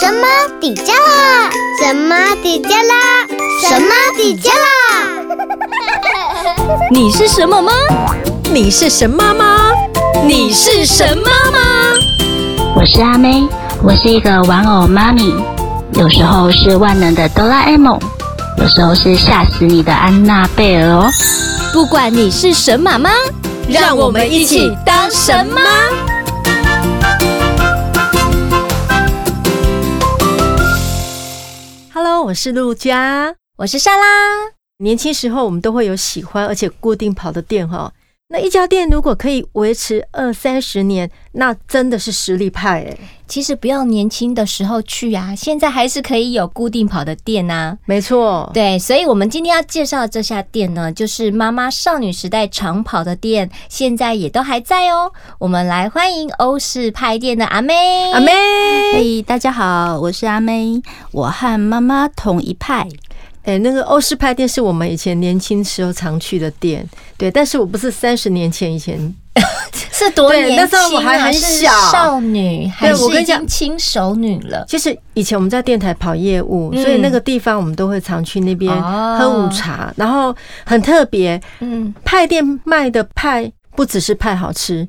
什么底加啦？什么底加啦？什么底加啦？你是什么吗？你是神妈吗？你是神妈吗？我是阿妹，我是一个玩偶妈咪，有时候是万能的哆啦 A 梦，有时候是吓死你的安娜贝尔哦。不管你是神妈吗，让我们一起当神妈。我是陆佳，我是莎拉。年轻时候我们都会有喜欢而且固定跑的店哈。那一家店如果可以维持二三十年，那真的是实力派哎。其实不要年轻的时候去啊，现在还是可以有固定跑的店呐。没错，对，所以我们今天要介绍的这家店呢，就是妈妈少女时代长跑的店，现在也都还在哦。我们来欢迎欧式派店的阿妹，阿妹，嘿，大家好，我是阿妹，我和妈妈同一派。哎，那个欧式派店是我们以前年轻时候常去的店，对。但是我不是三十年前以前，是多年轻啊？那时候我还很小，少女，还是已经轻熟女了。其实以前我们在电台跑业务，所以那个地方我们都会常去那边喝午茶，然后很特别。嗯，派店卖的派不只是派好吃，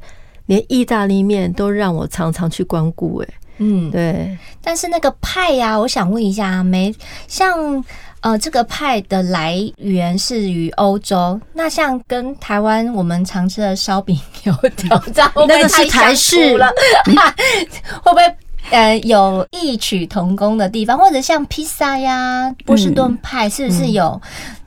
连意大利面都让我常常去光顾。哎，嗯，对。但是那个派呀，我想问一下阿妹，像。呃，这个派的来源是于欧洲，那像跟台湾我们常吃的烧饼油条，这样那个是台式了，会不会呃有异曲同工的地方？或者像披萨呀、波士顿派，是不是有？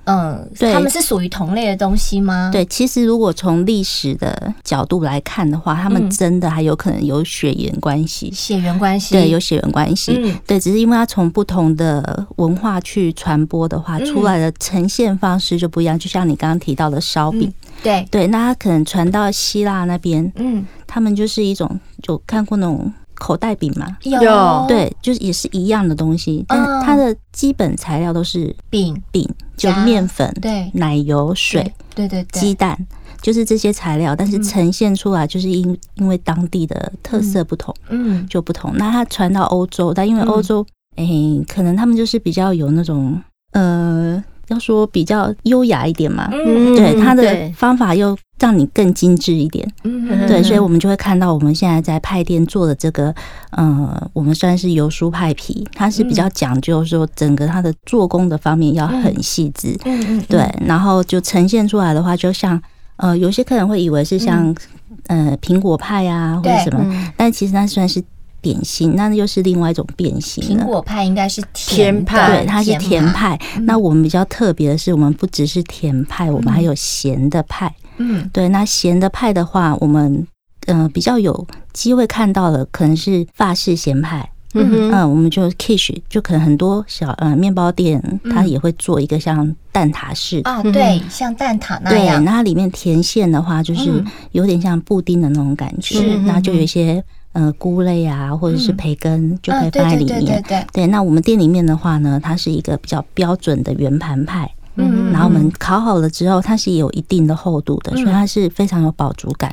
嗯，对，他们是属于同类的东西吗？对，其实如果从历史的角度来看的话，他们真的还有可能有血缘关系。血缘关系，对，有血缘关系。嗯，对，只是因为它从不同的文化去传播的话，出来的呈现方式就不一样。就像你刚刚提到的烧饼，对对，那它可能传到希腊那边，嗯，他们就是一种，就看过那种。口袋饼嘛，有。对，就是也是一样的东西，但它的基本材料都是饼。饼，就面粉、对。奶油、水，对对鸡蛋，就是这些材料，但是呈现出来就是因因为当地的特色不同，嗯，就不同。那它传到欧洲，但因为欧洲，哎，可能他们就是比较有那种呃。要说比较优雅一点嘛，嗯、对，它的方法又让你更精致一点，嗯、对，所以我们就会看到我们现在在派店做的这个，呃，我们算是油酥派皮，它是比较讲究说整个它的做工的方面要很细致，嗯、对，然后就呈现出来的话，就像呃，有些客人会以为是像呃苹果派啊或者什么，但其实它算是。点心，那又是另外一种变形。苹果派应该是甜派，对，它是甜派。那我们比较特别的是，我们不只是甜派，我们还有咸的派。嗯，对，那咸的派的话，我们嗯比较有机会看到的可能是法式咸派。嗯嗯，我们就 quiche 就可能很多小呃面包店，它也会做一个像蛋挞式的啊，对，像蛋挞那样。对，那它里面甜馅的话，就是有点像布丁的那种感觉，那就有一些。呃，菇类啊，或者是培根，就可以放在里面。对，那我们店里面的话呢，它是一个比较标准的圆盘派。嗯，然后我们烤好了之后，它是有一定的厚度的，所以它是非常有饱足感。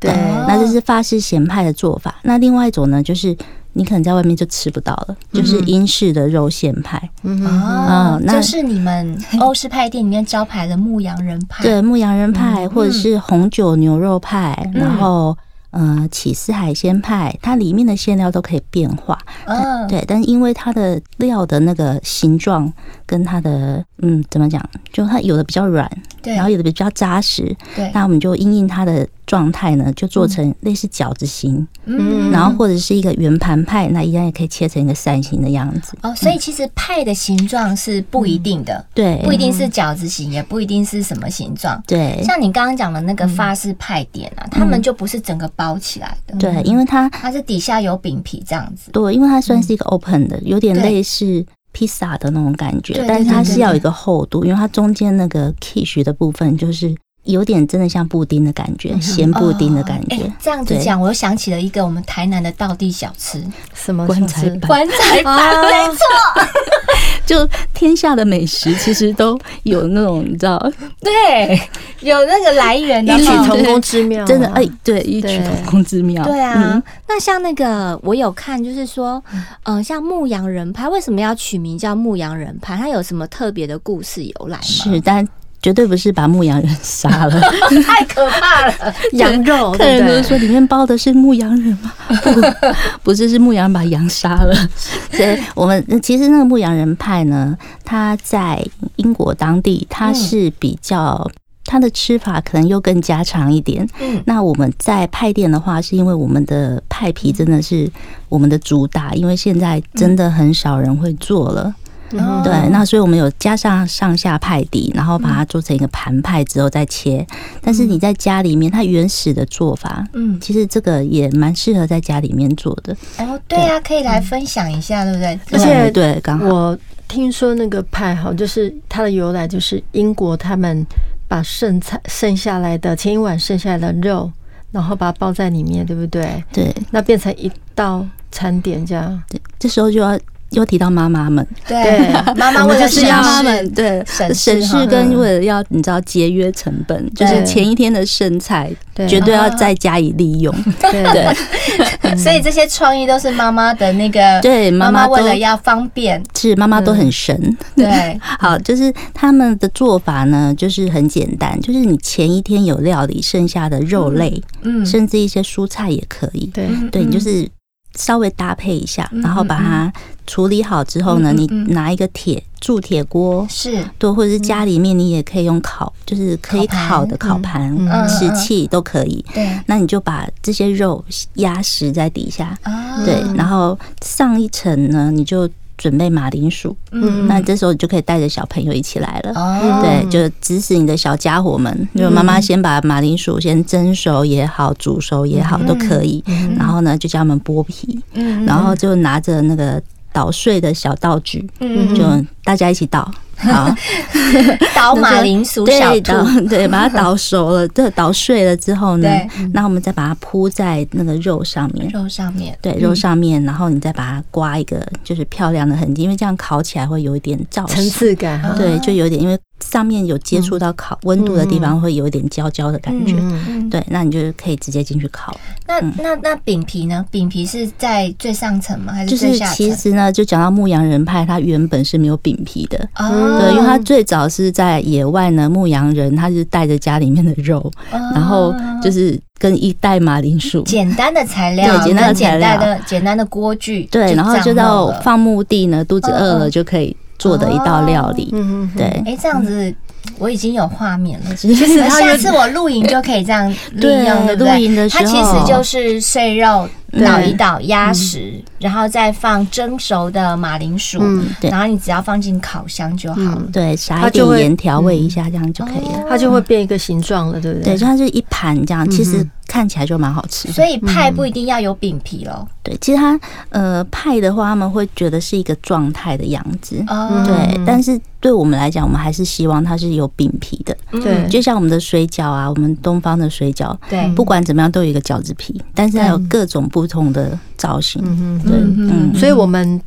对，那这是法式咸派的做法。那另外一种呢，就是你可能在外面就吃不到了，就是英式的肉馅派。嗯啊，那就是你们 欧式派店里面招牌的牧羊人派。对，牧羊人派，或者是红酒牛肉派，然后。呃，起司海鲜派，它里面的馅料都可以变化，嗯，对，但因为它的料的那个形状跟它的，嗯，怎么讲，就它有的比较软，对，然后有的比较扎实，对，那我们就因应它的。状态呢，就做成类似饺子形，嗯，然后或者是一个圆盘派，那一样也可以切成一个扇形的样子。哦，所以其实派的形状是不一定的，对，不一定是饺子形，也不一定是什么形状。对，像你刚刚讲的那个法式派点啊，他们就不是整个包起来的，对，因为它它是底下有饼皮这样子。对，因为它算是一个 open 的，有点类似披萨的那种感觉，但是它是要有一个厚度，因为它中间那个 quiche 的部分就是。有点真的像布丁的感觉，咸布丁的感觉。这样子讲，我又想起了一个我们台南的道地小吃，什么棺材板？棺材板，没错。就天下的美食其实都有那种，你知道？对，有那个来源的，异曲同工之妙。真的，哎，对，异曲同工之妙。对啊，那像那个我有看，就是说，嗯，像牧羊人派为什么要取名叫牧羊人派？它有什么特别的故事由来吗？是，但。绝对不是把牧羊人杀了，太可怕了！羊肉，客人都说里面包的是牧羊人吗？不，不是，是牧羊人把羊杀了。所以我们其实那个牧羊人派呢，他在英国当地，他是比较它的吃法可能又更家常一点。嗯，那我们在派店的话，是因为我们的派皮真的是我们的主打，因为现在真的很少人会做了。嗯、对，那所以我们有加上上下派底，然后把它做成一个盘派之后再切。但是你在家里面，它原始的做法，嗯，其实这个也蛮适合在家里面做的。哦，对啊，可以来分享一下，对不对？而且对，刚好我听说那个派哈，就是它的由来，就是英国他们把剩菜剩下来的前一晚剩下来的肉，然后把它包在里面，对不对？对，那变成一道餐点这样。对，这时候就要。又提到妈妈们，对妈妈为了是妈妈们，对省事跟为了要你知道节约成本，就是前一天的剩菜绝对要再加以利用。对。对，所以这些创意都是妈妈的那个，对妈妈为了要方便，是妈妈都很神。对，好，就是他们的做法呢，就是很简单，就是你前一天有料理剩下的肉类，嗯，甚至一些蔬菜也可以。对，对你就是。稍微搭配一下，然后把它处理好之后呢，你拿一个铁铸铁锅，是。对，或者是家里面你也可以用烤，就是可以烤的烤盘、瓷器都可以。对，那你就把这些肉压实在底下，对，然后上一层呢，你就。准备马铃薯，嗯，那这时候你就可以带着小朋友一起来了，哦，对，就指使你的小家伙们，就妈妈先把马铃薯先蒸熟也好，煮熟也好都可以，然后呢就叫他们剥皮，然后就拿着那个捣碎的小道具，就大家一起捣。好，捣马铃薯小兔，对，把它捣熟了，这，捣碎了之后呢，那我们再把它铺在那个肉上面，肉上面，对，肉上面，然后你再把它刮一个就是漂亮的痕迹，因为这样烤起来会有一点造型，层次感，对，就有点因为。上面有接触到烤温度的地方，会有一点焦焦的感觉。对，那你就可以直接进去烤。那那那饼皮呢？饼皮是在最上层吗？还是最下层？就是其实呢，就讲到牧羊人派，它原本是没有饼皮的。哦。对，因为他最早是在野外呢，牧羊人他是带着家里面的肉，然后就是跟一袋马铃薯，简单的材料，对，简单的材料，简单的锅具。对，然后就到放牧地呢，肚子饿了就可以。做的一道料理，嗯，对，哎，这样子我已经有画面了。其实下次我露营就可以这样利用，对不对？露营的时候，它其实就是碎肉捣一捣，压实，然后再放蒸熟的马铃薯，然后你只要放进烤箱就好了。对，撒一点盐调味一下，这样就可以了。它就会变一个形状了，对不对？对，就它是一盘这样，其实。看起来就蛮好吃，所以派不一定要有饼皮咯。对，其实它呃派的话，他们会觉得是一个状态的样子。哦，对，但是对我们来讲，我们还是希望它是有饼皮的。对，就像我们的水饺啊，我们东方的水饺，对，不管怎么样都有一个饺子皮，但是它有各种不同的造型。嗯对，嗯，所以我们。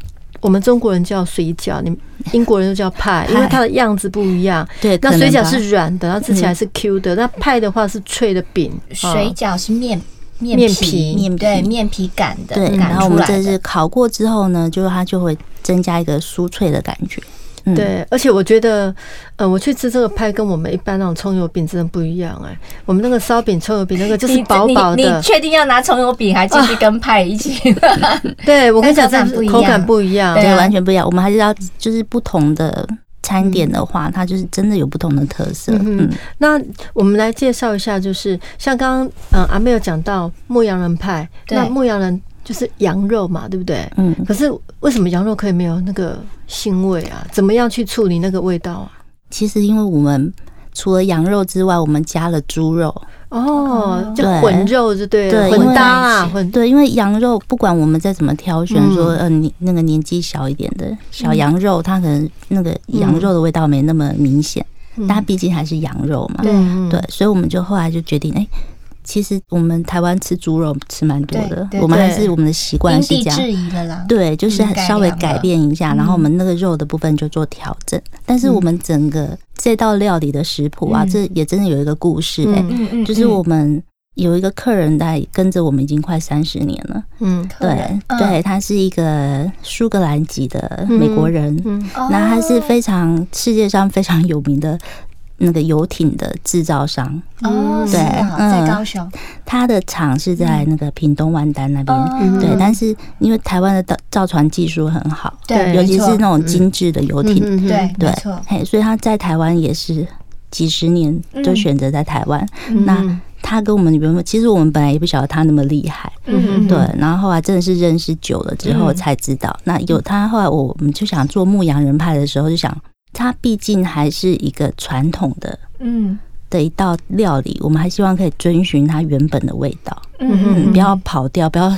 我们中国人叫水饺，你英国人就叫派，因为它的样子不一样。对，那水饺是软的，然后吃起来是 Q 的。那派的话是脆的饼。水饺是面面皮，面对面皮擀的。对，然后我们这是烤过之后呢，就是它就会增加一个酥脆的感觉。对，而且我觉得，呃，我去吃这个派跟我们一般那种葱油饼真的不一样哎。我们那个烧饼、葱油饼那个就是薄薄的。你确定要拿葱油饼还继续跟派一起？对，我跟你讲，这口感不一样，对，完全不一样。我们还是要就是不同的餐点的话，它就是真的有不同的特色。嗯，那我们来介绍一下，就是像刚刚嗯阿妹有讲到牧羊人派，那牧羊人。就是羊肉嘛，对不对？嗯。可是为什么羊肉可以没有那个腥味啊？怎么样去处理那个味道啊？其实因为我们除了羊肉之外，我们加了猪肉。哦，就混肉就对了，混搭啊，混对。因为羊肉不管我们再怎么挑选，说呃你那个年纪小一点的小羊肉，它可能那个羊肉的味道没那么明显。但它毕竟还是羊肉嘛，对对，所以我们就后来就决定，哎。其实我们台湾吃猪肉吃蛮多的，我们还是我们的习惯是这样，对，就是稍微改变一下，然后我们那个肉的部分就做调整。但是我们整个这道料理的食谱啊，这也真的有一个故事哎，就是我们有一个客人在跟着我们已经快三十年了，嗯，对对，他是一个苏格兰籍的美国人，那他是非常世界上非常有名的。那个游艇的制造商。哦，对，在高雄，他的厂是在那个屏东万丹那边，对。但是因为台湾的造造船技术很好，对，尤其是那种精致的游艇，对对，嘿，所以他在台湾也是几十年就选择在台湾。那他跟我们原本其实我们本来也不晓得他那么厉害，嗯，对。然后后来真的是认识久了之后才知道，那有他后来我们就想做牧羊人派的时候就想。它毕竟还是一个传统的，嗯，的一道料理，我们还希望可以遵循它原本的味道，嗯，不要跑掉，不要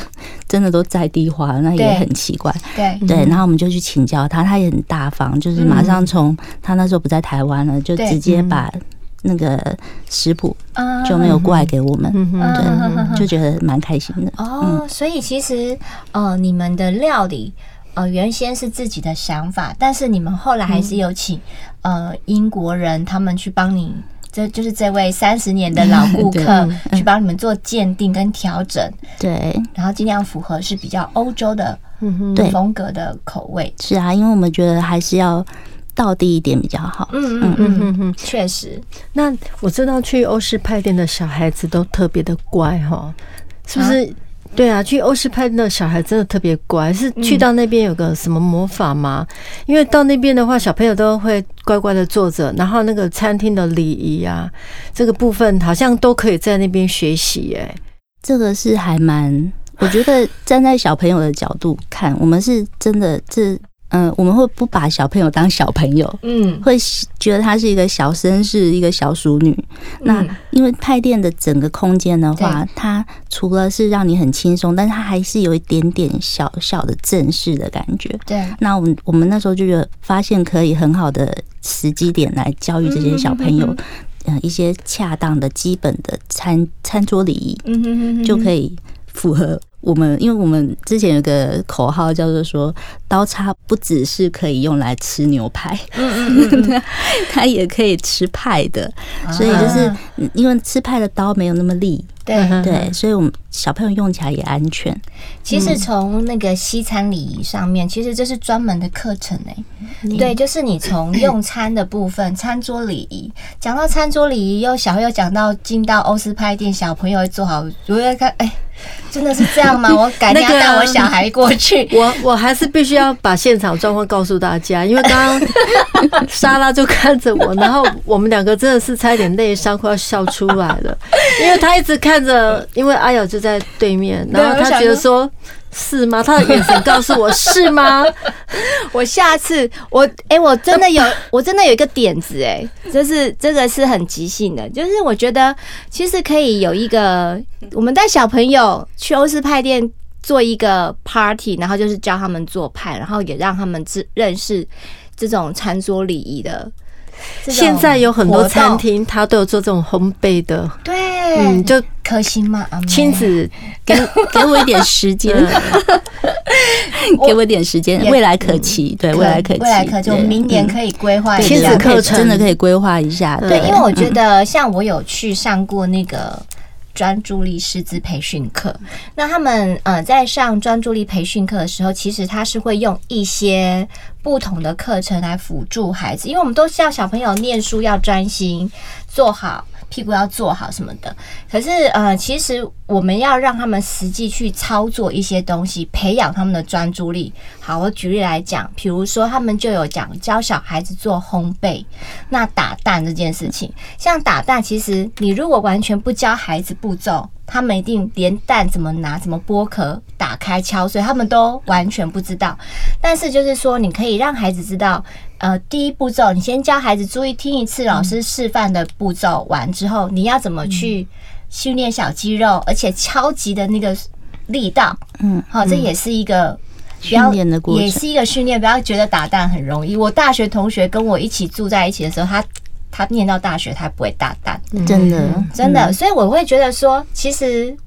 真的都在地化，那也很奇怪，对。对。然后我们就去请教他，他也很大方，就是马上从他那时候不在台湾了，就直接把那个食谱就没有过来给我们，对，就觉得蛮开心的。哦，所以其实呃，你们的料理。呃，原先是自己的想法，但是你们后来还是有请呃英国人他们去帮你，这就是这位三十年的老顾客 去帮你们做鉴定跟调整，对，然后尽量符合是比较欧洲的对风格的口味。是啊，因为我们觉得还是要到地一点比较好。嗯嗯嗯嗯嗯，确实。那我知道去欧式派店的小孩子都特别的乖哈，是不是？对啊，去欧式派的小孩真的特别乖，是去到那边有个什么魔法吗？因为到那边的话，小朋友都会乖乖的坐着，然后那个餐厅的礼仪啊，这个部分好像都可以在那边学习。哎，这个是还蛮，我觉得站在小朋友的角度看，我们是真的这。嗯，我们会不把小朋友当小朋友，嗯，会觉得她是一个小绅士，一个小淑女。那因为派店的整个空间的话，它除了是让你很轻松，但是它还是有一点点小小的正式的感觉。对，那我们我们那时候就觉得发现可以很好的时机点来教育这些小朋友，嗯，一些恰当的基本的餐餐桌礼仪，嗯，就可以符合。我们因为我们之前有个口号叫做说，刀叉不只是可以用来吃牛排，嗯嗯，它也可以吃派的，所以就是因为吃派的刀没有那么利。对。对，所以我们小朋友用起来也安全。其实从那个西餐礼仪上面，其实这是专门的课程哎。对，就是你从用餐的部分，餐桌礼仪，讲到餐桌礼仪，又小朋友讲到进到欧式派店，小朋友会做好，我会看，哎，真的是这样吗？我改天要带我小孩过去。我我还是必须要把现场状况告诉大家，因为刚刚 莎拉就看着我，然后我们两个真的是差一点内伤，快要笑出来了，因为他一直看。看着，因为阿瑶就在对面，然后他觉得说：“是吗？”他的眼神告诉我：“是吗？” 我下次我哎、欸，我真的有，我真的有一个点子哎，就是这个是很即兴的，就是我觉得其实可以有一个，我们带小朋友去欧式派店做一个 party，然后就是教他们做派，然后也让他们知认识这种餐桌礼仪的。现在有很多餐厅，他都有做这种烘焙的，对，嗯，就可心吗？亲子给 给我一点时间，给我一点时间，未来可期，对，未来可期，未来可期，我们明年可以规划亲子课程，真的可以规划一下。对，因为我觉得像我有去上过那个。专注力师资培训课，那他们呃在上专注力培训课的时候，其实他是会用一些不同的课程来辅助孩子，因为我们都是要小朋友念书要专心做好。屁股要做好什么的，可是呃，其实我们要让他们实际去操作一些东西，培养他们的专注力。好，我举例来讲，比如说他们就有讲教小孩子做烘焙，那打蛋这件事情，像打蛋，其实你如果完全不教孩子步骤。他们一定连蛋怎么拿、怎么剥壳、打开、敲碎，他们都完全不知道。但是就是说，你可以让孩子知道，呃，第一步骤，你先教孩子注意听一次老师示范的步骤，完之后，你要怎么去训练小肌肉，而且敲击的那个力道，嗯，好，这也是一个训练的过程，也是一个训练。不要觉得打蛋很容易。我大学同学跟我一起住在一起的时候，他。他念到大学他不会大胆，真的。真的。所以我会觉得说，其实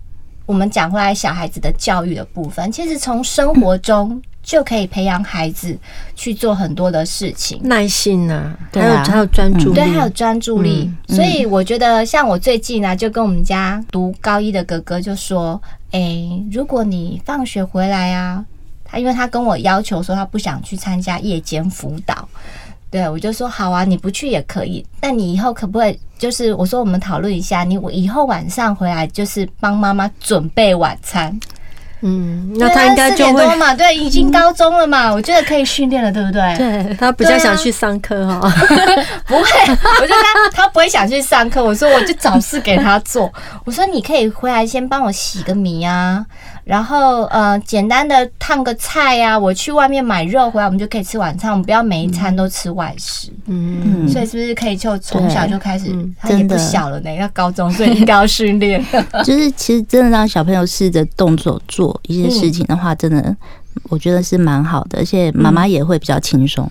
我们讲回来小孩子的教育的部分，其实从生活中。就可以培养孩子去做很多的事情，耐心呐、啊，还有还有专注力，对，还有专注力。所以我觉得，像我最近呢，就跟我们家读高一的哥哥就说：“诶，如果你放学回来啊，他因为他跟我要求说他不想去参加夜间辅导，对我就说好啊，你不去也可以，那你以后可不可以？就是我说我们讨论一下，你我以后晚上回来就是帮妈妈准备晚餐。”嗯，那他应该就会嘛，对，已经高中了嘛，我觉得可以训练了，对不对？对，他比较想去上课哈，不会，我觉得他他不会想去上课。我说我就找事给他做，我说你可以回来先帮我洗个米啊。然后呃，简单的烫个菜呀，我去外面买肉回来，我们就可以吃晚餐。我们不要每一餐都吃外食。嗯，所以是不是可以就从小就开始？他也不小了呢，要高中，所以应该要训练。就是其实真的让小朋友试着动手做一些事情的话，真的我觉得是蛮好的，而且妈妈也会比较轻松。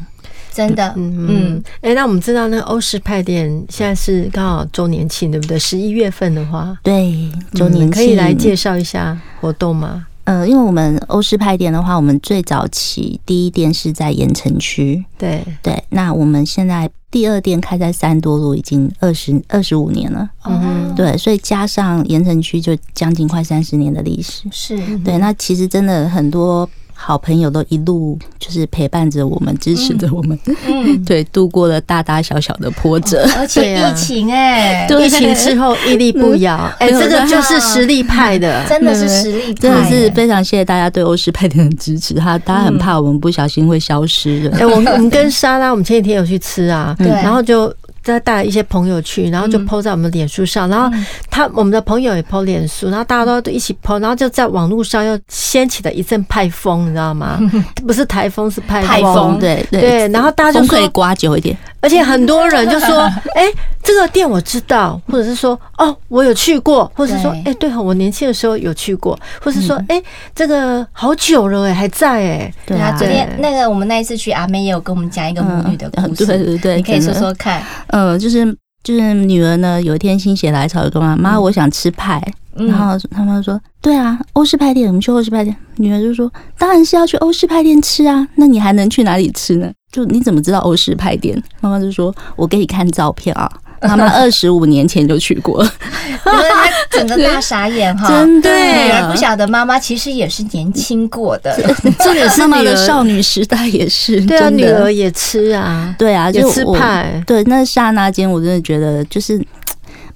真的，嗯嗯，哎，那我们知道那个欧式派店现在是刚好周年庆，对不对？十一月份的话，对，周年庆可以来介绍一下活动吗？呃，因为我们欧式派店的话，我们最早期第一店是在盐城区，对对。那我们现在第二店开在三多路，已经二十二十五年了，嗯，对，所以加上盐城区就将近快三十年的历史，是对。那其实真的很多。好朋友都一路就是陪伴着我们，支持着我们，嗯，对，度过了大大小小的波折，而且疫情哎，疫情之后屹立不摇，哎，这个就是实力派的，真的是实力派，真的是非常谢谢大家对欧式派店的支持，他大家很怕我们不小心会消失的。哎，我们我们跟莎拉，我们前几天有去吃啊，对，然后就。再带一些朋友去，然后就 po 在我们脸书上，然后他我们的朋友也 po 脸书，然后大家都一起 po，然后就在网络上又掀起了一阵派风，你知道吗？不是台风，是派风，对对。然后大家就可以刮久一点，而且很多人就说：“ 哎，这个店我知道，或者是说哦，我有去过，或者是说哎，对哈，我年轻的时候有去过，或者是说哎，这个好久了哎，还在哎。”对啊，昨天那个我们那一次去，阿妹也有跟我们讲一个母女的故事，对对对，你可以说说看。呃，就是就是女儿呢，有一天心血来潮就跟妈妈，我想吃派，然后他妈说，对啊，欧式派店，我们去欧式派店。女儿就说，当然是要去欧式派店吃啊，那你还能去哪里吃呢？就你怎么知道欧式派店？妈妈就说，我给你看照片啊。妈妈二十五年前就去过，她整个大傻眼哈，真的，女儿不晓得妈妈其实也是年轻过的，这也是妈妈的少女时代也是，对啊，女儿也吃啊，对啊，就吃派，对，那刹那间我真的觉得就是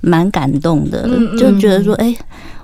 蛮感动的，就觉得说，哎。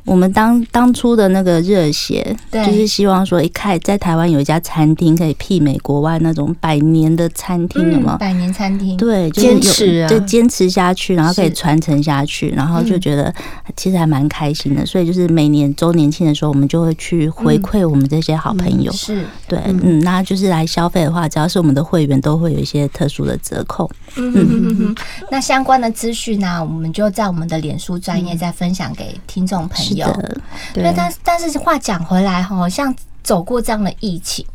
我们当当初的那个热血，就是希望说，一开在台湾有一家餐厅可以媲美国外那种百年的餐厅，有吗？百年餐厅，对，坚持啊，就坚持下去，然后可以传承下去，然后就觉得其实还蛮开心的。所以就是每年周年庆的时候，我们就会去回馈我们这些好朋友。是对，嗯，那就是来消费的话，只要是我们的会员，都会有一些特殊的折扣。嗯嗯嗯。那相关的资讯呢，我们就在我们的脸书专业再分享给听众朋友。有，对，但但是话讲回来哈，像走过这样的疫情，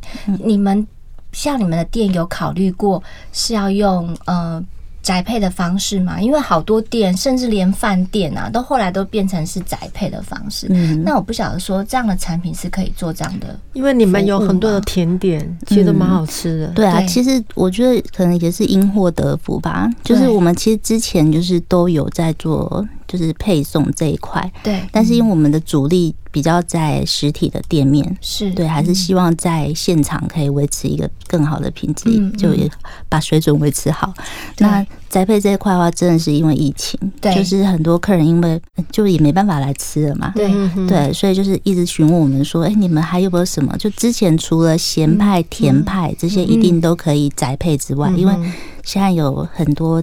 你们像你们的店有考虑过是要用呃宅配的方式吗？因为好多店，甚至连饭店啊，都后来都变成是宅配的方式。嗯，那我不晓得说这样的产品是可以做这样的，因为你们有很多的甜点，其实都蛮好吃的。对啊，其实我觉得可能也是因祸得福吧。就是我们其实之前就是都有在做。就是配送这一块，对，但是因为我们的主力比较在实体的店面，是对，还是希望在现场可以维持一个更好的品质，就也把水准维持好。那宅配这一块的话，真的是因为疫情，对，就是很多客人因为就也没办法来吃了嘛，对对，所以就是一直询问我们说，哎，你们还有没有什么？就之前除了咸派、甜派这些一定都可以宅配之外，因为现在有很多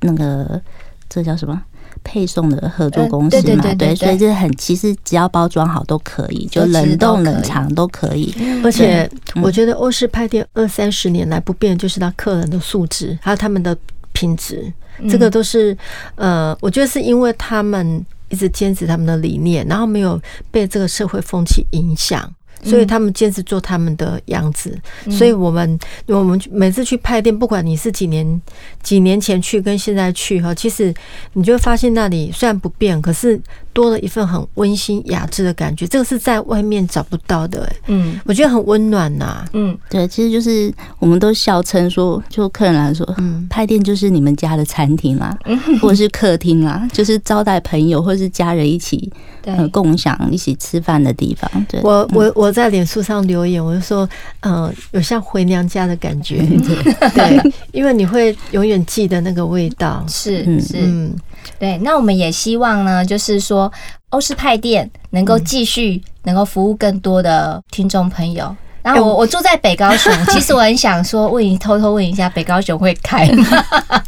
那个这叫什么？配送的合作公司嘛，对，所以这很其实只要包装好都可以，就冷冻冷藏都可以。而且我觉得欧式派店二三十年来不变，就是他客人的素质还有他们的品质，这个都是呃，我觉得是因为他们一直坚持他们的理念，然后没有被这个社会风气影响。所以他们坚持做他们的样子。所以我们我们每次去派店，不管你是几年几年前去跟现在去哈，其实你就会发现那里虽然不变，可是多了一份很温馨雅致的感觉。这个是在外面找不到的，嗯，我觉得很温暖呐。嗯，对，其实就是我们都笑称说，就客人来说，嗯，派店就是你们家的餐厅啦，或者是客厅啦，就是招待朋友或者是家人一起。对，共享一起吃饭的地方。对，我我我在脸书上留言，我就说，嗯，有像回娘家的感觉。对，因为你会永远记得那个味道。是是，嗯，对。那我们也希望呢，就是说欧式派店能够继续能够服务更多的听众朋友。然后我我住在北高雄，其实我很想说，问你偷偷问一下，北高雄会开吗？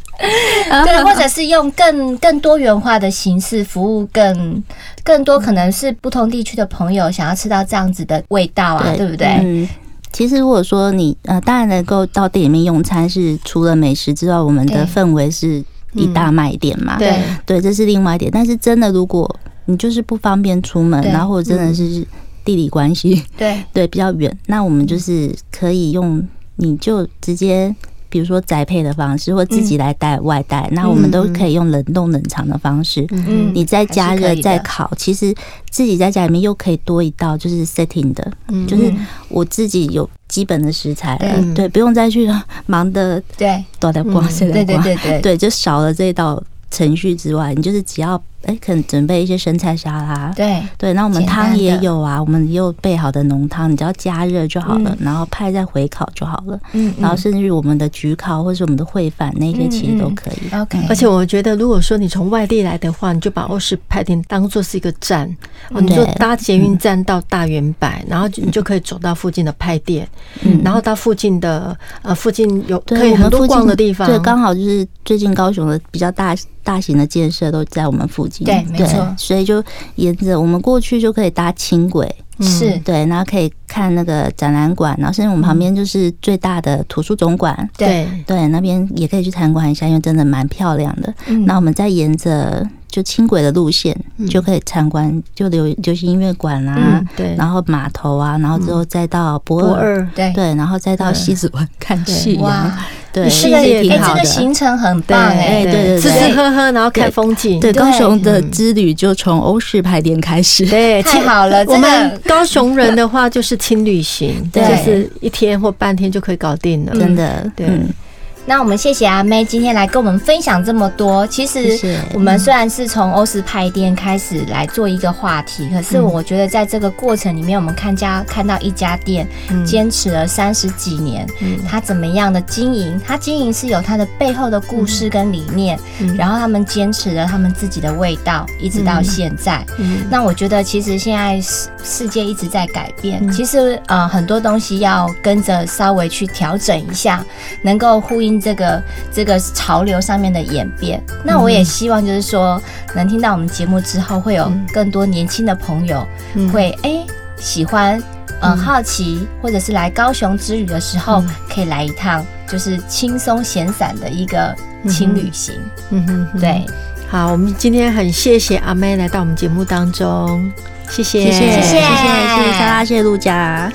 对，或者是用更更多元化的形式服务更更多可能是不同地区的朋友想要吃到这样子的味道啊，对，对不对？嗯，其实如果说你呃，当然能够到店里面用餐，是除了美食之外，我们的氛围是一大卖点嘛。对对，这是另外一点。但是真的，如果你就是不方便出门，然后真的是。地理关系，对 对，比较远，那我们就是可以用，你就直接。比如说宅配的方式，或自己来带外带，嗯、那我们都可以用冷冻冷藏的方式。嗯，你再加热再烤，其实自己在家里面又可以多一道，就是 setting 的，嗯、就是我自己有基本的食材了，对，对，不用再去忙的对，多的光，对对 对对，对，就少了这一道程序之外，你就是只要。哎，可能准备一些生菜沙拉，对对，那我们汤也有啊，我们也有备好的浓汤，你只要加热就好了，然后派再回烤就好了。嗯，然后甚至于我们的焗烤或者是我们的烩饭那些其实都可以。OK，而且我觉得，如果说你从外地来的话，你就把欧式派店当做是一个站，你就搭捷运站到大圆柏，然后你就可以走到附近的派店，嗯，然后到附近的呃附近有可以很多逛的地方，对，刚好就是最近高雄的比较大大型的建设都在我们附近。对，没错，所以就沿着我们过去就可以搭轻轨，是对，然后可以看那个展览馆，然后甚至我们旁边就是最大的图书总馆，对对，那边也可以去参观一下，因为真的蛮漂亮的。那我们再沿着就轻轨的路线就可以参观，就流流行音乐馆啦，对，然后码头啊，然后之后再到博二，对对，然后再到西子湾看夕阳。对，是的，哎，这个行程很棒哎，对对，吃吃喝喝，然后看风景。对，高雄的之旅就从欧式派店开始。对，太好了。我们高雄人的话就是轻旅行，就是一天或半天就可以搞定了，真的。对。那我们谢谢阿妹今天来跟我们分享这么多。其实我们虽然是从欧式派店开始来做一个话题，可是我觉得在这个过程里面，我们看家看到一家店坚持了三十几年，他怎么样的经营？他经营是有他的背后的故事跟理念，然后他们坚持了他们自己的味道，一直到现在。那我觉得其实现在世世界一直在改变，其实呃很多东西要跟着稍微去调整一下，能够呼应。这个这个潮流上面的演变，那我也希望就是说，能听到我们节目之后，会有更多年轻的朋友会哎、欸、喜欢，嗯，好奇，或者是来高雄之旅的时候，可以来一趟，就是轻松闲散的一个轻旅行。嗯。哼，对，好，我们今天很谢谢阿妹来到我们节目当中，谢谢，谢谢，谢谢，谢谢，谢谢莎拉，谢谢陆家。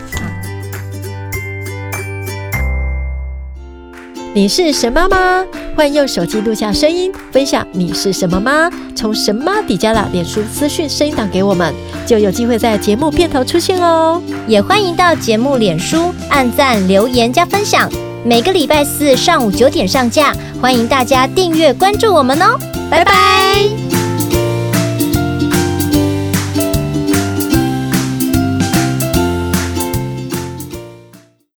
你是神妈吗？欢迎用手机录下声音，分享你是什么吗？从神妈底加了脸书资讯声音档给我们，就有机会在节目片头出现哦。也欢迎到节目脸书按赞、留言加分享。每个礼拜四上午九点上架，欢迎大家订阅关注我们哦。拜拜。